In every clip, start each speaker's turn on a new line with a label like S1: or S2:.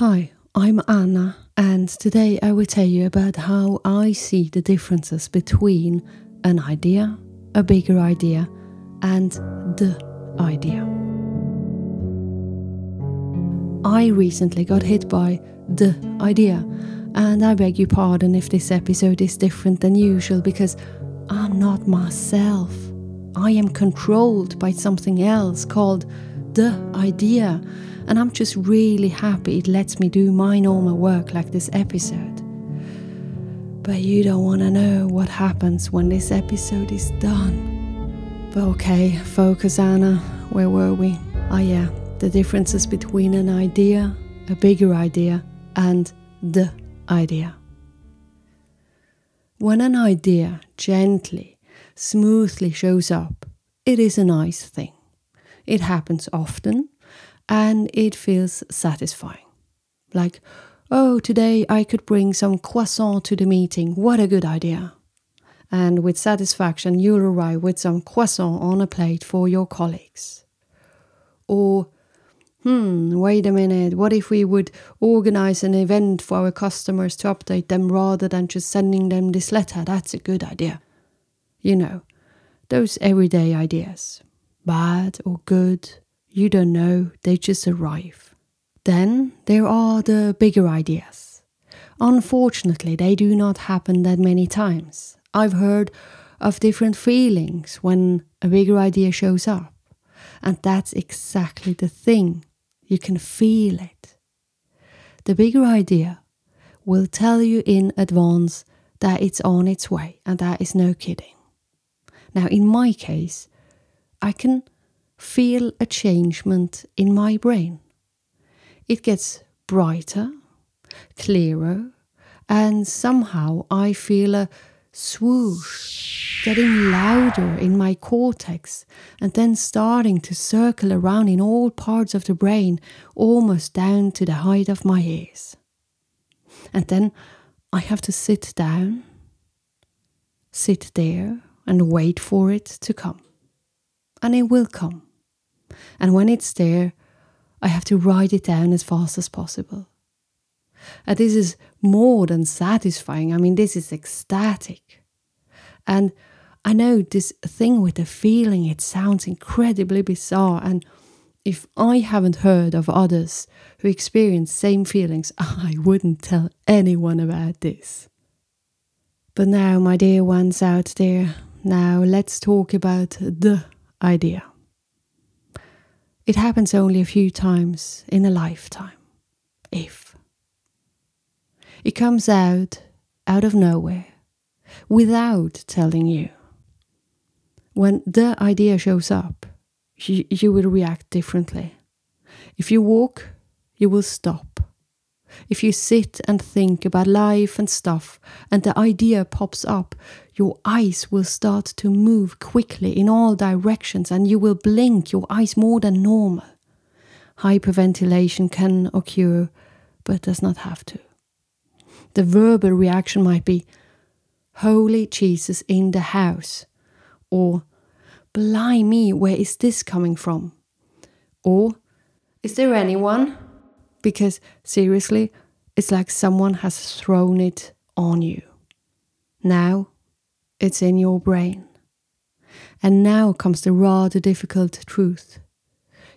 S1: Hi, I'm Anna, and today I will tell you about how I see the differences between an idea, a bigger idea, and the idea. I recently got hit by the idea, and I beg your pardon if this episode is different than usual because I'm not myself. I am controlled by something else called the idea, and I'm just really happy it lets me do my normal work like this episode. But you don't want to know what happens when this episode is done. But okay, focus, Anna. Where were we? Ah, yeah, the differences between an idea, a bigger idea, and the idea. When an idea gently, smoothly shows up, it is a nice thing. It happens often and it feels satisfying. Like, oh, today I could bring some croissant to the meeting. What a good idea. And with satisfaction, you'll arrive with some croissant on a plate for your colleagues. Or, hmm, wait a minute, what if we would organize an event for our customers to update them rather than just sending them this letter? That's a good idea. You know, those everyday ideas. Bad or good, you don't know, they just arrive. Then there are the bigger ideas. Unfortunately, they do not happen that many times. I've heard of different feelings when a bigger idea shows up. And that's exactly the thing. You can feel it. The bigger idea will tell you in advance that it's on its way, and that is no kidding. Now, in my case, I can feel a changement in my brain. It gets brighter, clearer, and somehow I feel a swoosh getting louder in my cortex and then starting to circle around in all parts of the brain, almost down to the height of my ears. And then I have to sit down, sit there, and wait for it to come and it will come. And when it's there, I have to write it down as fast as possible. And this is more than satisfying. I mean, this is ecstatic. And I know this thing with the feeling, it sounds incredibly bizarre. And if I haven't heard of others who experience same feelings, I wouldn't tell anyone about this. But now, my dear ones out there, now let's talk about the idea. It happens only a few times in a lifetime, if. It comes out out of nowhere, without telling you. When the idea shows up, you, you will react differently. If you walk, you will stop. If you sit and think about life and stuff, and the idea pops up, your eyes will start to move quickly in all directions and you will blink your eyes more than normal. Hyperventilation can occur, but does not have to. The verbal reaction might be, Holy Jesus in the house, or Blimey, where is this coming from? Or, Is there anyone? Because seriously, it's like someone has thrown it on you. Now it's in your brain. And now comes the rather difficult truth.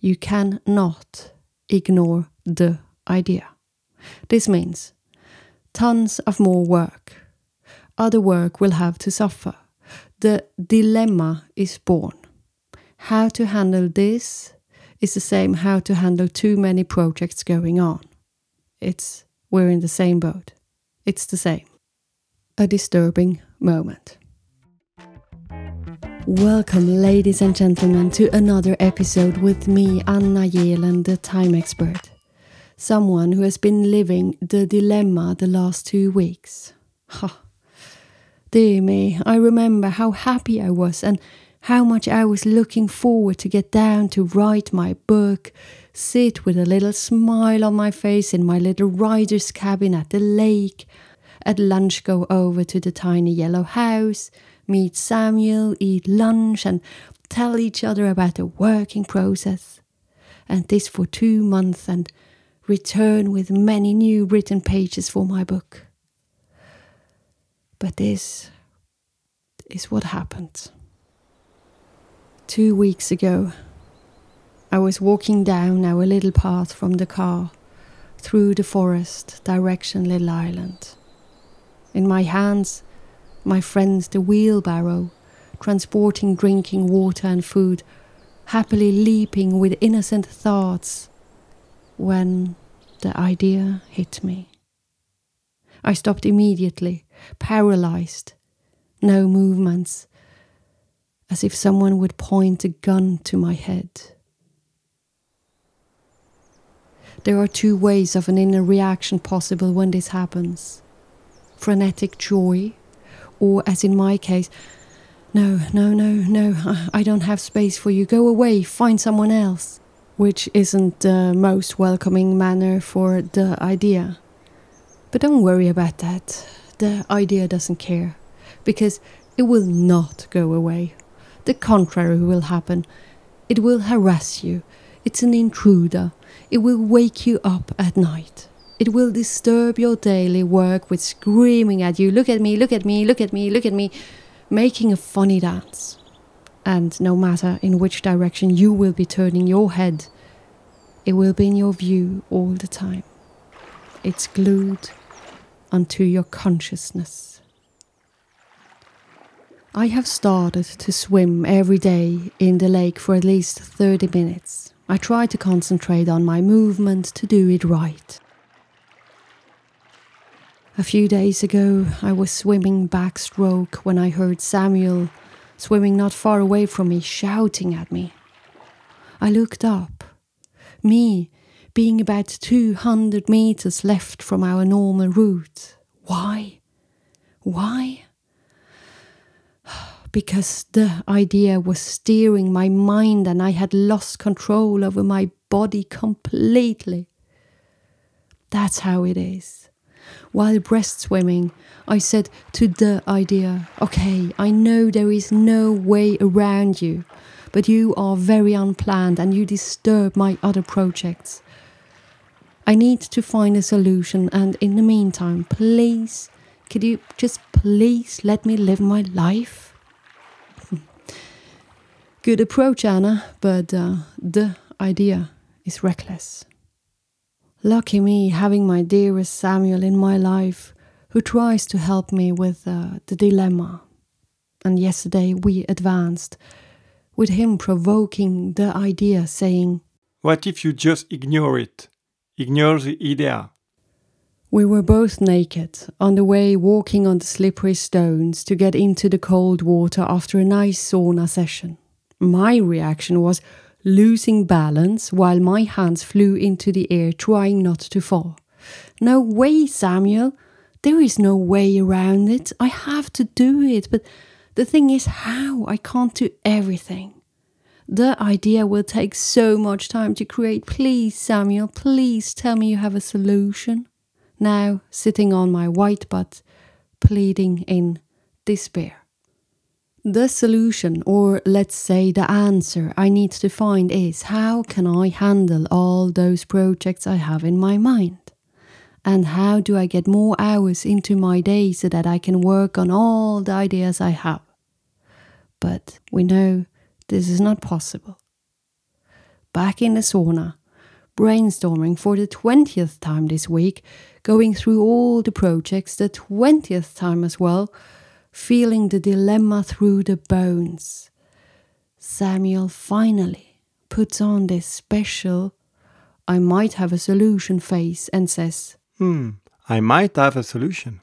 S1: You cannot ignore the idea. This means tons of more work. Other work will have to suffer. The dilemma is born. How to handle this is the same how to handle too many projects going on. It's we're in the same boat. It's the same. A disturbing moment. Welcome, ladies and gentlemen, to another episode with me, Anna Yelen, the time expert. Someone who has been living the dilemma the last two weeks. Ha. Dear me, I remember how happy I was and how much I was looking forward to get down to write my book, sit with a little smile on my face in my little writer's cabin at the lake, at lunch go over to the tiny yellow house, meet Samuel, eat lunch, and tell each other about the working process. And this for two months, and return with many new written pages for my book. But this is what happened. Two weeks ago, I was walking down our little path from the car through the forest direction Little Island. In my hands, my friends the wheelbarrow, transporting drinking water and food, happily leaping with innocent thoughts, when the idea hit me. I stopped immediately, paralyzed, no movements, as if someone would point a gun to my head. There are two ways of an inner reaction possible when this happens frenetic joy, or as in my case, no, no, no, no, I don't have space for you, go away, find someone else, which isn't the most welcoming manner for the idea. But don't worry about that, the idea doesn't care, because it will not go away. The contrary will happen. It will harass you. It's an intruder. It will wake you up at night. It will disturb your daily work with screaming at you, look at me, look at me, look at me, look at me, making a funny dance. And no matter in which direction you will be turning your head, it will be in your view all the time. It's glued onto your consciousness. I have started to swim every day in the lake for at least 30 minutes. I try to concentrate on my movement to do it right. A few days ago, I was swimming backstroke when I heard Samuel swimming not far away from me shouting at me. I looked up. Me being about 200 meters left from our normal route. Why? Why? Because the idea was steering my mind and I had lost control over my body completely. That's how it is. While breast swimming, I said to the idea, okay, I know there is no way around you, but you are very unplanned and you disturb my other projects. I need to find a solution, and in the meantime, please, could you just please let me live my life? Good approach, Anna, but uh, the idea is reckless. Lucky me having my dearest Samuel in my life who tries to help me with uh, the dilemma. And yesterday we advanced, with him provoking the idea, saying,
S2: What if you just ignore it? Ignore the idea.
S1: We were both naked, on the way walking on the slippery stones to get into the cold water after a nice sauna session. My reaction was losing balance while my hands flew into the air, trying not to fall. No way, Samuel. There is no way around it. I have to do it, but the thing is, how? I can't do everything. The idea will take so much time to create. Please, Samuel, please tell me you have a solution. Now, sitting on my white butt, pleading in despair. The solution, or let's say the answer I need to find is how can I handle all those projects I have in my mind? And how do I get more hours into my day so that I can work on all the ideas I have? But we know this is not possible. Back in the sauna, brainstorming for the 20th time this week, going through all the projects the 20th time as well feeling the dilemma through the bones. Samuel finally puts on this special, I might have a solution face and says,
S2: Hmm, I might have a solution.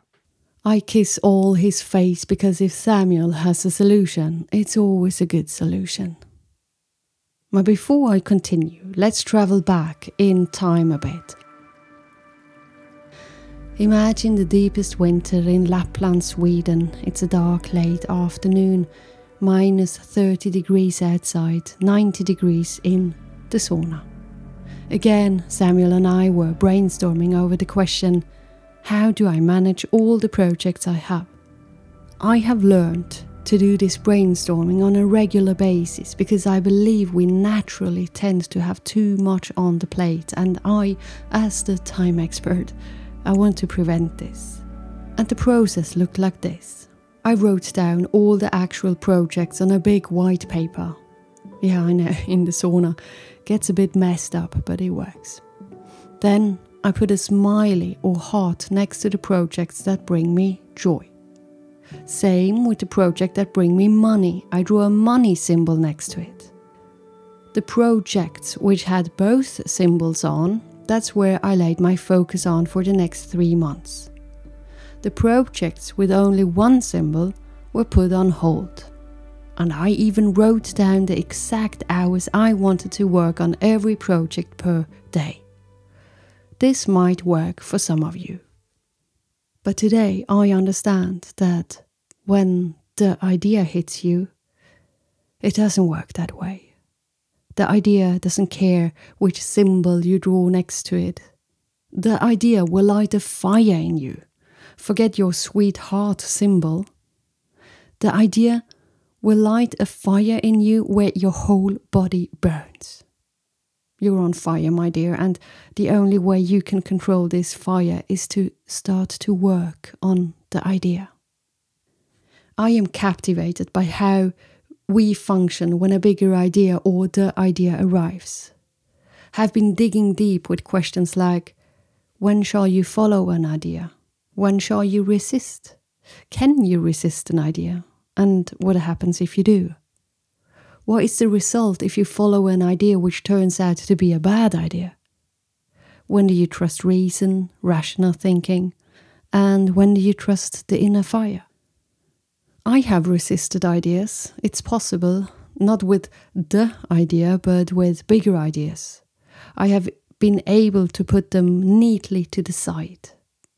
S1: I kiss all his face because if Samuel has a solution, it's always a good solution. But before I continue, let's travel back in time a bit. Imagine the deepest winter in Lapland, Sweden. It's a dark late afternoon, minus 30 degrees outside, 90 degrees in the sauna. Again, Samuel and I were brainstorming over the question how do I manage all the projects I have? I have learned to do this brainstorming on a regular basis because I believe we naturally tend to have too much on the plate, and I, as the time expert, I want to prevent this. And the process looked like this. I wrote down all the actual projects on a big white paper. Yeah, I know, in the sauna. Gets a bit messed up, but it works. Then I put a smiley or heart next to the projects that bring me joy. Same with the project that bring me money. I drew a money symbol next to it. The projects which had both symbols on, that's where I laid my focus on for the next three months. The projects with only one symbol were put on hold. And I even wrote down the exact hours I wanted to work on every project per day. This might work for some of you. But today I understand that when the idea hits you, it doesn't work that way. The idea doesn't care which symbol you draw next to it. The idea will light a fire in you. Forget your sweetheart symbol. The idea will light a fire in you where your whole body burns. You're on fire, my dear, and the only way you can control this fire is to start to work on the idea. I am captivated by how we function when a bigger idea or the idea arrives. Have been digging deep with questions like when shall you follow an idea? When shall you resist? Can you resist an idea? And what happens if you do? What is the result if you follow an idea which turns out to be a bad idea? When do you trust reason, rational thinking? And when do you trust the inner fire? I have resisted ideas. It's possible, not with the idea, but with bigger ideas. I have been able to put them neatly to the side.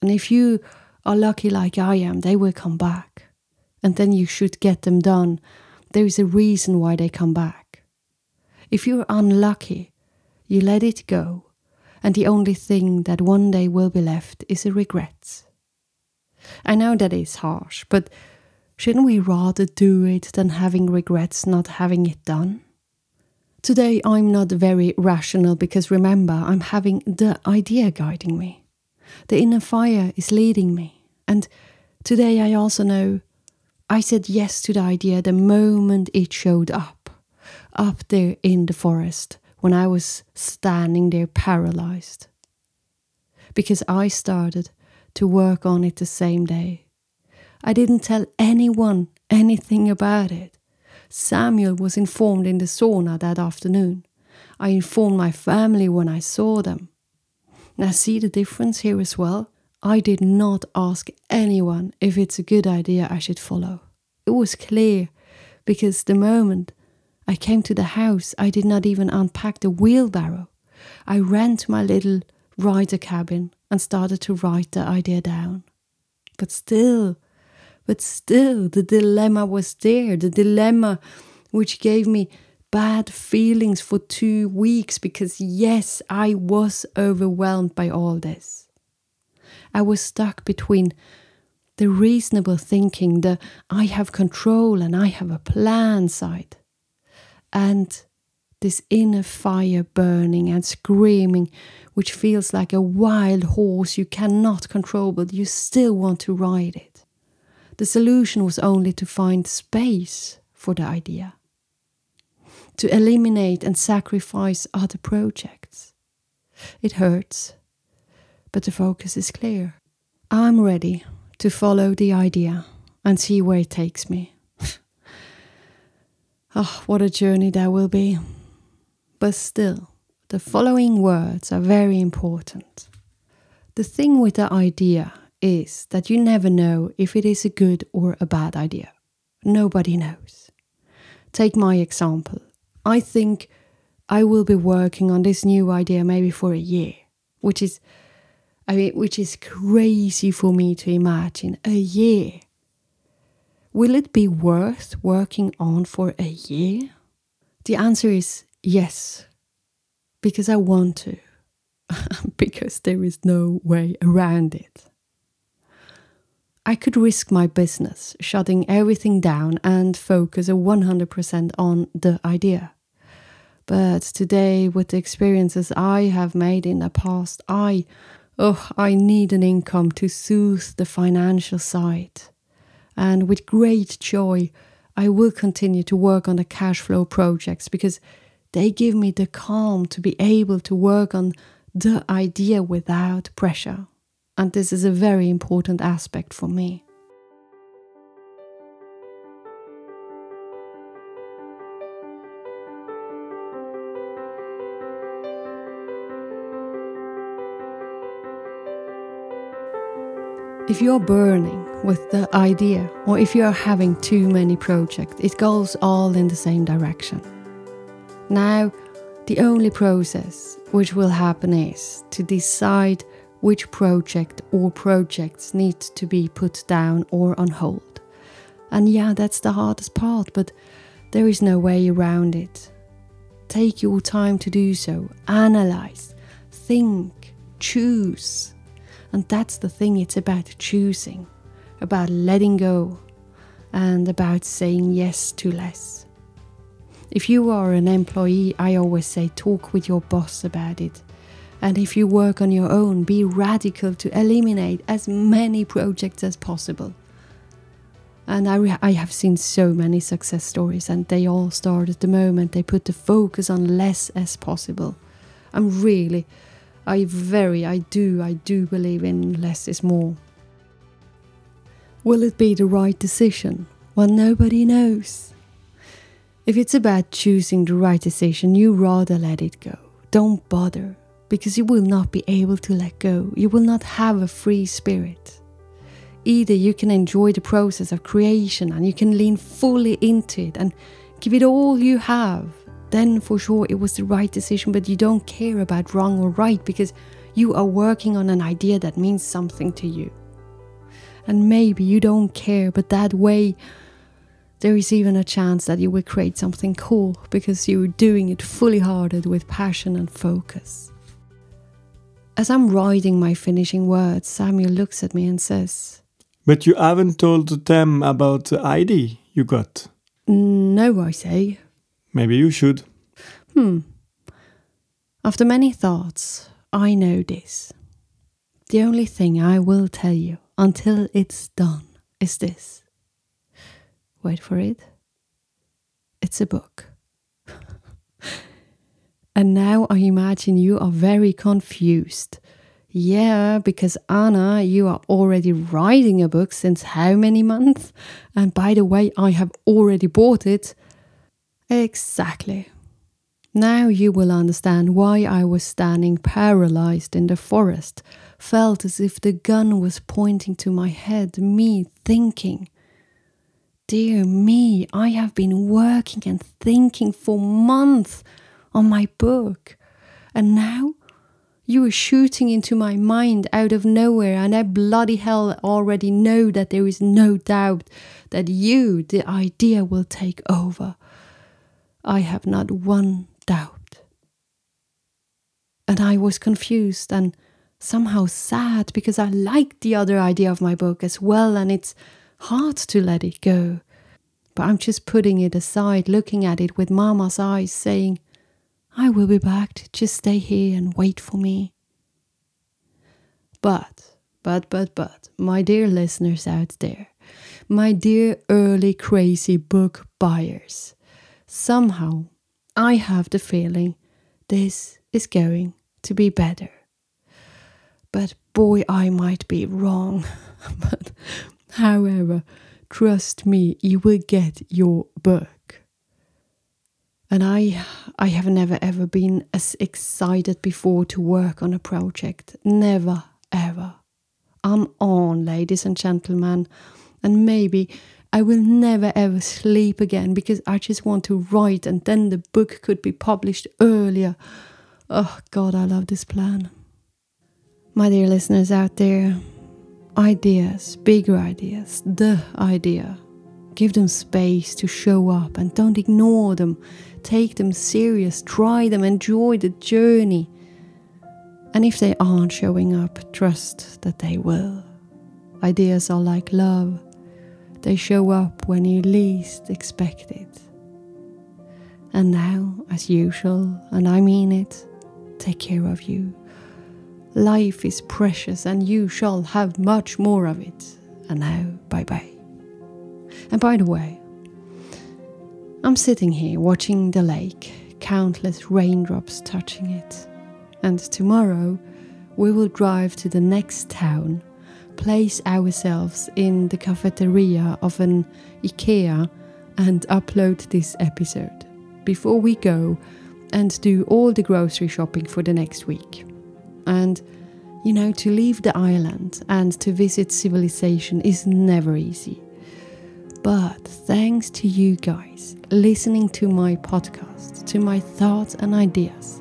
S1: And if you are lucky like I am, they will come back. And then you should get them done. There is a reason why they come back. If you're unlucky, you let it go, and the only thing that one day will be left is a regret. I know that is harsh, but shouldn't we rather do it than having regrets not having it done? Today I'm not very rational because remember, I'm having the idea guiding me. The inner fire is leading me. And today I also know I said yes to the idea the moment it showed up, up there in the forest when I was standing there paralyzed. Because I started to work on it the same day. I didn't tell anyone anything about it. Samuel was informed in the sauna that afternoon. I informed my family when I saw them. Now, see the difference here as well? I did not ask anyone if it's a good idea I should follow. It was clear because the moment I came to the house, I did not even unpack the wheelbarrow. I ran to my little writer cabin and started to write the idea down. But still, but still, the dilemma was there, the dilemma which gave me bad feelings for two weeks because, yes, I was overwhelmed by all this. I was stuck between the reasonable thinking, the I have control and I have a plan side, and this inner fire burning and screaming, which feels like a wild horse you cannot control, but you still want to ride it. The solution was only to find space for the idea to eliminate and sacrifice other projects. It hurts, but the focus is clear. I'm ready to follow the idea and see where it takes me. oh, what a journey that will be. But still, the following words are very important. The thing with the idea is that you never know if it is a good or a bad idea. Nobody knows. Take my example. I think I will be working on this new idea maybe for a year, which is, I mean, which is crazy for me to imagine. A year. Will it be worth working on for a year? The answer is yes, because I want to, because there is no way around it. I could risk my business, shutting everything down and focus a 100% on the idea. But today, with the experiences I have made in the past, I, oh, I need an income to soothe the financial side. And with great joy, I will continue to work on the cash flow projects because they give me the calm to be able to work on the idea without pressure. And this is a very important aspect for me. If you're burning with the idea, or if you're having too many projects, it goes all in the same direction. Now, the only process which will happen is to decide which project or projects need to be put down or on hold. And yeah, that's the hardest part, but there is no way around it. Take your time to do so, analyze, think, choose and that's the thing, it's about choosing, about letting go, and about saying yes to less. If you are an employee, I always say talk with your boss about it. And if you work on your own, be radical to eliminate as many projects as possible. And I, I have seen so many success stories, and they all start at the moment they put the focus on less as possible. I'm really I very, I do, I do believe in less is more. Will it be the right decision? Well, nobody knows. If it's about choosing the right decision, you rather let it go. Don't bother, because you will not be able to let go. You will not have a free spirit. Either you can enjoy the process of creation and you can lean fully into it and give it all you have, then for sure it was the right decision, but you don't care about wrong or right because you are working on an idea that means something to you. And maybe you don't care, but that way there is even a chance that you will create something cool because you're doing it fully hearted with passion and focus. As I'm writing my finishing words, Samuel looks at me and says,
S2: But you haven't told them about the ID you got.
S1: No, I say.
S2: Maybe you should.
S1: Hmm. After many thoughts, I know this. The only thing I will tell you until it's done is this. Wait for it. It's a book. And now I imagine you are very confused. Yeah, because Anna, you are already writing a book since how many months? And by the way, I have already bought it. Exactly. Now you will understand why I was standing paralyzed in the forest, felt as if the gun was pointing to my head, me thinking. Dear me, I have been working and thinking for months on my book, and now you are shooting into my mind out of nowhere, and I bloody hell already know that there is no doubt that you, the idea, will take over. I have not one doubt. And I was confused and somehow sad because I liked the other idea of my book as well, and it's hard to let it go. But I'm just putting it aside, looking at it with Mama's eyes, saying, I will be back, just stay here and wait for me. But, but, but, but, my dear listeners out there, my dear early crazy book buyers, somehow I have the feeling this is going to be better. But boy, I might be wrong. but however, trust me, you will get your book. And I I have never ever been as excited before to work on a project. Never ever. I'm on, ladies and gentlemen. And maybe I will never ever sleep again because I just want to write and then the book could be published earlier. Oh God, I love this plan. My dear listeners out there, ideas, bigger ideas, the idea. Give them space to show up and don't ignore them. Take them serious, try them, enjoy the journey. And if they aren't showing up, trust that they will. Ideas are like love, they show up when you least expect it. And now, as usual, and I mean it, take care of you. Life is precious and you shall have much more of it. And now, bye bye. And by the way, I'm sitting here watching the lake, countless raindrops touching it. And tomorrow, we will drive to the next town, place ourselves in the cafeteria of an IKEA, and upload this episode before we go and do all the grocery shopping for the next week. And you know, to leave the island and to visit civilization is never easy. But thanks to you guys listening to my podcast, to my thoughts and ideas,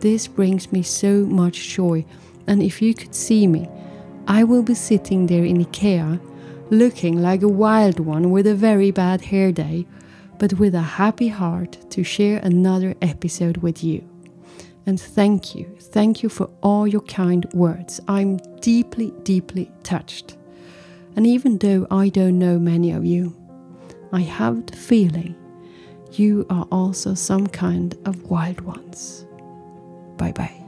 S1: this brings me so much joy. And if you could see me, I will be sitting there in IKEA looking like a wild one with a very bad hair day but with a happy heart to share another episode with you. And thank you, thank you for all your kind words. I'm deeply, deeply touched. And even though I don't know many of you, I have the feeling you are also some kind of wild ones. Bye bye.